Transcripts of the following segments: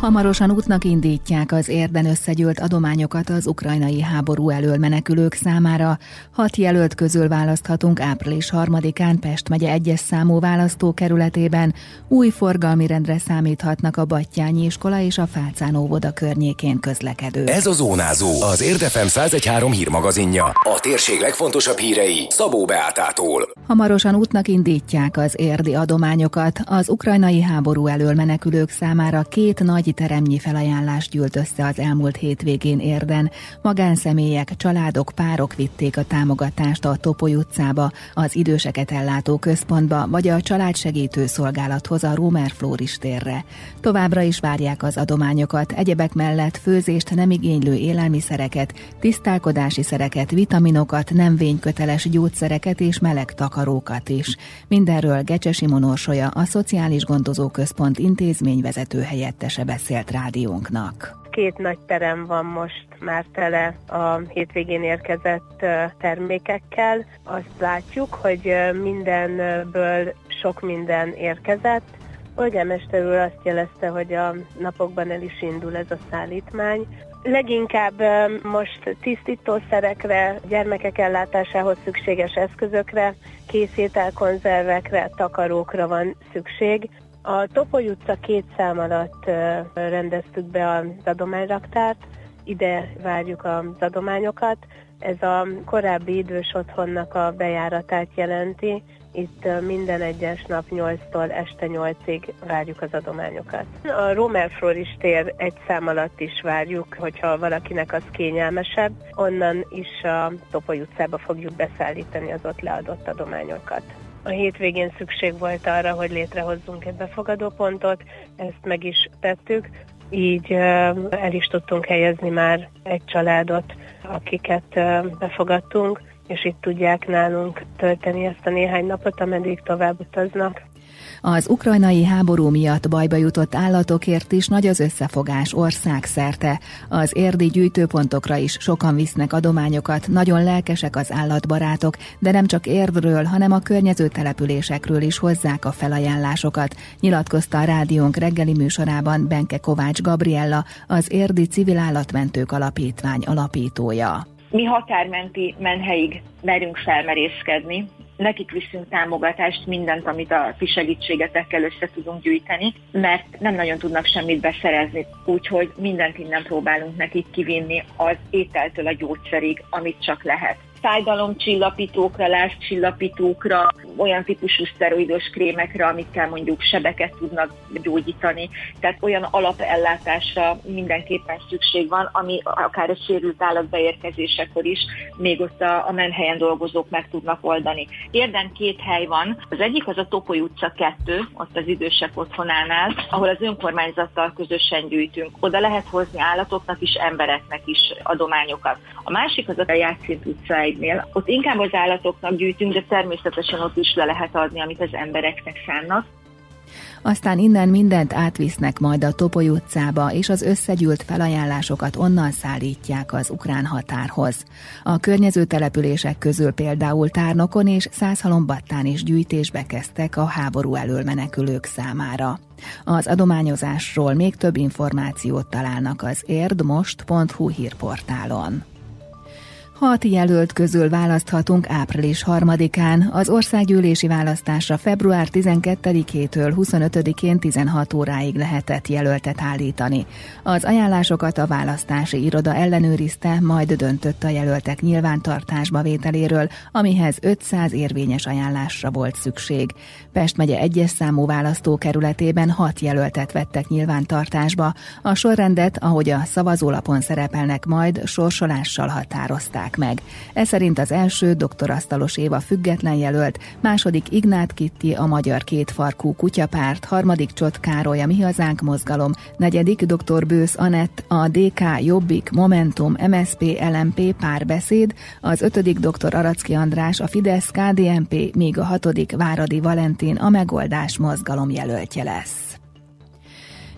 Hamarosan útnak indítják az érden összegyűlt adományokat az ukrajnai háború elől menekülők számára. Hat jelölt közül választhatunk április 3-án Pest megye egyes számú választókerületében. Új forgalmi rendre számíthatnak a Battyányi iskola és a Fácán óvoda környékén közlekedő. Ez a Zónázó, az Érdefem 113 hírmagazinja. A térség legfontosabb hírei Szabó Beátától. Hamarosan útnak indítják az érdi adományokat. Az ukrajnai háború elől menekülők számára két nagy teremnyi felajánlást gyűlt össze az elmúlt hétvégén érden. Magánszemélyek, családok, párok vitték a támogatást a Topoly utcába, az időseket ellátó központba, vagy a családsegítő szolgálathoz a Rómer Flóris térre. Továbbra is várják az adományokat, egyebek mellett főzést nem igénylő élelmiszereket, tisztálkodási szereket, vitaminokat, nem vényköteles gyógyszereket és meleg takarókat is. Mindenről Gecsesi Monorsolya, a Szociális Gondozó Központ intézményvezető helyettese beszélt rádiónknak. Két nagy terem van most már tele a hétvégén érkezett termékekkel. Azt látjuk, hogy mindenből sok minden érkezett. Polgármester úr azt jelezte, hogy a napokban el is indul ez a szállítmány. Leginkább most tisztítószerekre, gyermekek ellátásához szükséges eszközökre, készételkonzervekre, takarókra van szükség. A Topoly utca két szám alatt rendeztük be az adományraktárt, ide várjuk az adományokat. Ez a korábbi idős otthonnak a bejáratát jelenti. Itt minden egyes nap 8-tól este 8-ig várjuk az adományokat. A Romer Floris tér egy szám alatt is várjuk, hogyha valakinek az kényelmesebb. Onnan is a Topoly utcába fogjuk beszállítani az ott leadott adományokat. A hétvégén szükség volt arra, hogy létrehozzunk egy befogadópontot, ezt meg is tettük, így el is tudtunk helyezni már egy családot, akiket befogadtunk, és itt tudják nálunk tölteni ezt a néhány napot, ameddig tovább utaznak. Az ukrajnai háború miatt bajba jutott állatokért is nagy az összefogás országszerte. Az érdi gyűjtőpontokra is sokan visznek adományokat, nagyon lelkesek az állatbarátok, de nem csak érdről, hanem a környező településekről is hozzák a felajánlásokat, nyilatkozta a rádiónk reggeli műsorában Benke Kovács Gabriella, az Érdi Civil Állatmentők Alapítvány alapítója. Mi határmenti menhelyig merünk felmerészkedni, nekik viszünk támogatást, mindent, amit a ti segítségetekkel össze tudunk gyűjteni, mert nem nagyon tudnak semmit beszerezni, úgyhogy mindent innen próbálunk nekik kivinni az ételtől a gyógyszerig, amit csak lehet fájdalomcsillapítókra, lázcsillapítókra, olyan típusú szteroidos krémekre, amikkel mondjuk sebeket tudnak gyógyítani. Tehát olyan alapellátásra mindenképpen szükség van, ami akár a sérült állat beérkezésekor is még ott a, a menhelyen dolgozók meg tudnak oldani. Érden két hely van. Az egyik az a Topoly utca 2, ott az idősek otthonánál, ahol az önkormányzattal közösen gyűjtünk. Oda lehet hozni állatoknak is, embereknek is adományokat. A másik az a Játszint utca cégnél. Ott inkább az állatoknak gyűjtünk, de természetesen ott is le lehet adni, amit az embereknek szánnak. Aztán innen mindent átvisznek majd a Topoly utcába, és az összegyűlt felajánlásokat onnan szállítják az ukrán határhoz. A környező települések közül például Tárnokon és Százhalombattán is gyűjtésbe kezdtek a háború elől menekülők számára. Az adományozásról még több információt találnak az érdmost.hu hírportálon. Hat jelölt közül választhatunk április 3-án. Az országgyűlési választásra február 12-től 25-én 16 óráig lehetett jelöltet állítani. Az ajánlásokat a választási iroda ellenőrizte, majd döntött a jelöltek nyilvántartásba vételéről, amihez 500 érvényes ajánlásra volt szükség. Pest megye egyes számú választókerületében hat jelöltet vettek nyilvántartásba. A sorrendet, ahogy a szavazólapon szerepelnek majd, sorsolással határozták hívták meg. Ez szerint az első dr. Asztalos Éva független jelölt, második Ignát Kitti a Magyar Kétfarkú Kutyapárt, harmadik Csot Károly a Mi Hazánk mozgalom, negyedik dr. Bősz Anett a DK Jobbik Momentum MSP LMP párbeszéd, az ötödik dr. Aracki András a Fidesz KDNP, míg a hatodik Váradi Valentin a Megoldás mozgalom jelöltje lesz.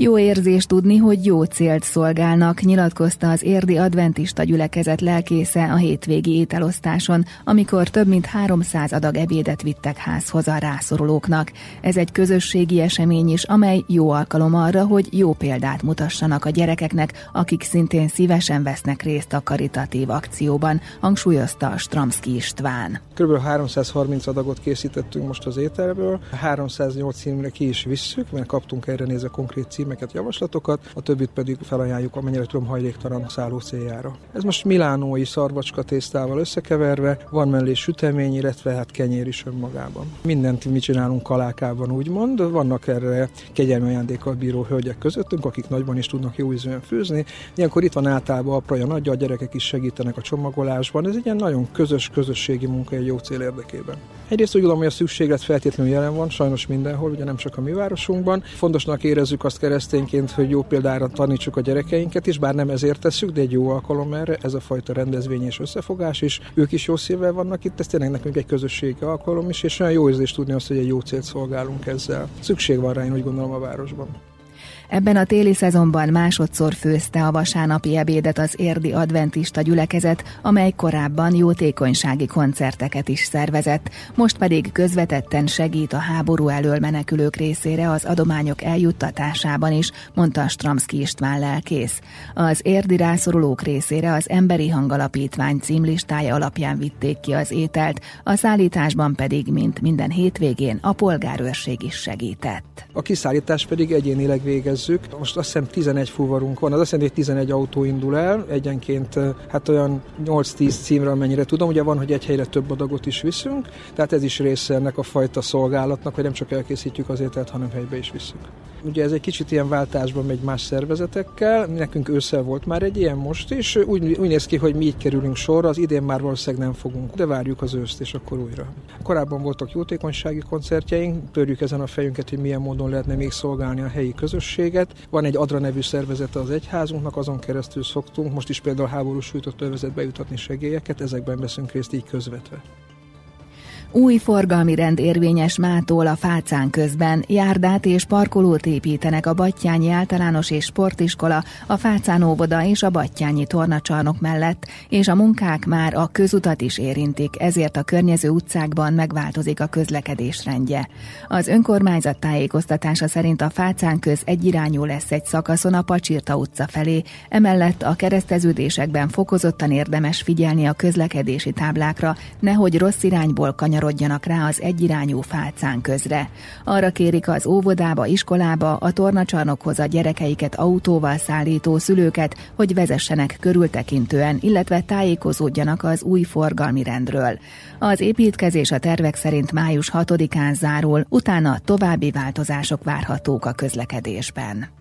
Jó érzés tudni, hogy jó célt szolgálnak, nyilatkozta az érdi adventista gyülekezet lelkésze a hétvégi ételosztáson, amikor több mint 300 adag ebédet vittek házhoz a rászorulóknak. Ez egy közösségi esemény is, amely jó alkalom arra, hogy jó példát mutassanak a gyerekeknek, akik szintén szívesen vesznek részt a karitatív akcióban, hangsúlyozta Stramski István. Kb. 330 adagot készítettünk most az ételből, 308 címre ki is visszük, mert kaptunk erre nézve konkrét címeket, javaslatokat, a többit pedig felajánljuk, amennyire tudom hajléktalan szálló céljára. Ez most milánói szarvacska tésztával összekeverve, van mellé sütemény, illetve hát kenyér is önmagában. Mindent mi csinálunk kalákában, úgymond. Vannak erre kegyelmi ajándékkal bíró hölgyek közöttünk, akik nagyban is tudnak jó ízűen főzni. Ilyenkor itt van általában apraja nagyja, a gyerekek is segítenek a csomagolásban. Ez egy ilyen nagyon közös közösségi munka egy jó cél érdekében. Egyrészt úgy gondolom, hogy a szükséglet feltétlenül jelen van, sajnos mindenhol, ugye nem csak a mi városunkban. Fontosnak érezzük azt keresztényként, hogy jó példára tanítsuk a gyerekeinket is, bár nem ezért tesszük, de egy jó alkalom erre, ez a fajta rendezvény és összefogás is. Ők is jó szívvel vannak itt, ez tényleg nekünk egy közösségi alkalom is, és olyan jó érzés tudni azt, hogy egy jó célt szolgálunk ezzel. Szükség van rá, én úgy gondolom a városban. Ebben a téli szezonban másodszor főzte a vasárnapi ebédet az érdi adventista gyülekezet, amely korábban jótékonysági koncerteket is szervezett, most pedig közvetetten segít a háború elől menekülők részére az adományok eljuttatásában is, mondta Stramski István lelkész. Az érdi rászorulók részére az Emberi Hangalapítvány címlistája alapján vitték ki az ételt, a szállításban pedig, mint minden hétvégén, a polgárőrség is segített. A kiszállítás pedig egyénileg végez végezzük. Most azt hiszem 11 fuvarunk van, az azt jelenti, hogy 11 autó indul el, egyenként hát olyan 8-10 címre, amennyire tudom. Ugye van, hogy egy helyre több adagot is viszünk, tehát ez is része ennek a fajta szolgálatnak, hogy nem csak elkészítjük az ételt, hanem helybe is visszük. Ugye ez egy kicsit ilyen váltásban megy más szervezetekkel, nekünk ősszel volt már egy ilyen most is, úgy, úgy néz ki, hogy mi így kerülünk sorra, az idén már valószínűleg nem fogunk, de várjuk az őszt, és akkor újra. Korábban voltak jótékonysági koncertjeink, törjük ezen a fejünket, hogy milyen módon lehetne még szolgálni a helyi közösséget. Van egy Adra nevű szervezete az egyházunknak, azon keresztül szoktunk, most is például háborús sújtott övezetbe jutatni segélyeket, ezekben veszünk részt így közvetve. Új forgalmi rend érvényes mától a Fácán közben. Járdát és parkolót építenek a Battyányi Általános és Sportiskola, a Fácán óvoda és a Battyányi tornacsarnok mellett, és a munkák már a közutat is érintik, ezért a környező utcákban megváltozik a közlekedés rendje. Az önkormányzat tájékoztatása szerint a Fácán köz egyirányú lesz egy szakaszon a Pacsirta utca felé, emellett a kereszteződésekben fokozottan érdemes figyelni a közlekedési táblákra, nehogy rossz irányból kanyar kanyarodjanak rá az egyirányú fálcán közre. Arra kérik az óvodába, iskolába, a tornacsarnokhoz a gyerekeiket autóval szállító szülőket, hogy vezessenek körültekintően, illetve tájékozódjanak az új forgalmi rendről. Az építkezés a tervek szerint május 6-án zárul, utána további változások várhatók a közlekedésben.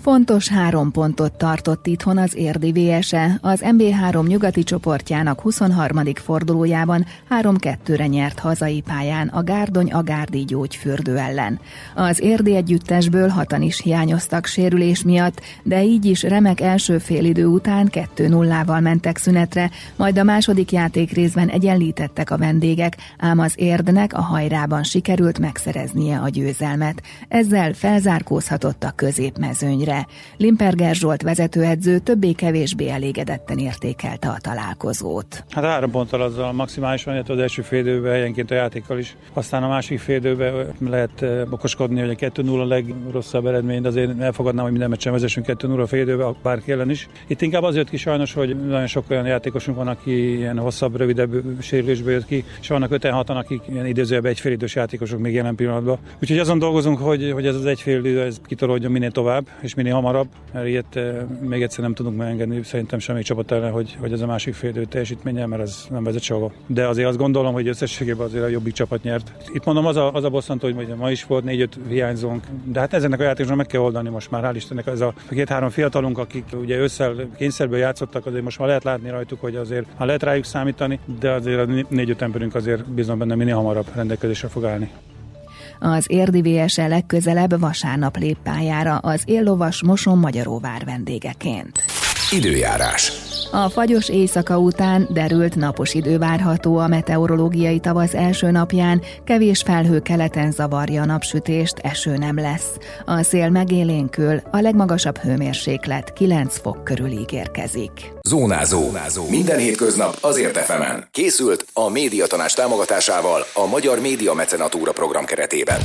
Fontos három pontot tartott itthon az érdi VSE. Az MB3 nyugati csoportjának 23. fordulójában 3-2-re nyert hazai pályán a Gárdony a Gárdi gyógyfürdő ellen. Az érdi együttesből hatan is hiányoztak sérülés miatt, de így is remek első félidő után 2-0-val mentek szünetre, majd a második játék részben egyenlítettek a vendégek, ám az érdnek a hajrában sikerült megszereznie a győzelmet. Ezzel felzárkózhatott a középmezőnyre eredményre. Limperger Zsolt vezetőedző többé-kevésbé elégedetten értékelte a találkozót. Hát három ponttal azzal maximálisan, illetve az első félidőben helyenként a játékkal is. Aztán a másik félidőben lehet eh, okoskodni, hogy a 2-0 a legrosszabb eredmény, de azért elfogadnám, hogy minden meccsen vezessünk 2-0 a félidőben, bárki ellen is. Itt inkább az jött ki sajnos, hogy nagyon sok olyan játékosunk van, aki ilyen hosszabb, rövidebb sérülésből jött ki, és vannak 5-6-an, akik ilyen időzőben egy félidős játékosok még jelen pillanatban. Úgyhogy azon dolgozunk, hogy, hogy ez az egy fél idő, ez kitolódjon minél tovább, és minél hamarabb, mert ilyet eh, még egyszer nem tudunk megengedni szerintem semmi csapat ellen, hogy, hogy ez a másik fél idő teljesítménye, mert ez nem vezet sehova. De azért azt gondolom, hogy összességében azért a jobbik csapat nyert. Itt mondom, az a, az a bosszantó, hogy ma is volt négy-öt hiányzónk, de hát ezennek a játékosnak meg kell oldani most már, hál' Istennek ez a két-három fiatalunk, akik ugye ősszel kényszerből játszottak, azért most már lehet látni rajtuk, hogy azért ha lehet rájuk számítani, de azért a négy-öt emberünk azért bizony benne minél hamarabb rendelkezésre fog állni. Az érdi VSE legközelebb vasárnap lép pályára az éllovas Moson Magyaróvár vendégeként. Időjárás. A fagyos éjszaka után derült napos idő várható a meteorológiai tavasz első napján, kevés felhő keleten zavarja a napsütést, eső nem lesz. A szél megélénkül, a legmagasabb hőmérséklet 9 fok körül ígérkezik. Zónázó. Zónázó. Minden hétköznap azért efemen. Készült a médiatanás támogatásával a Magyar Média Mecenatúra program keretében.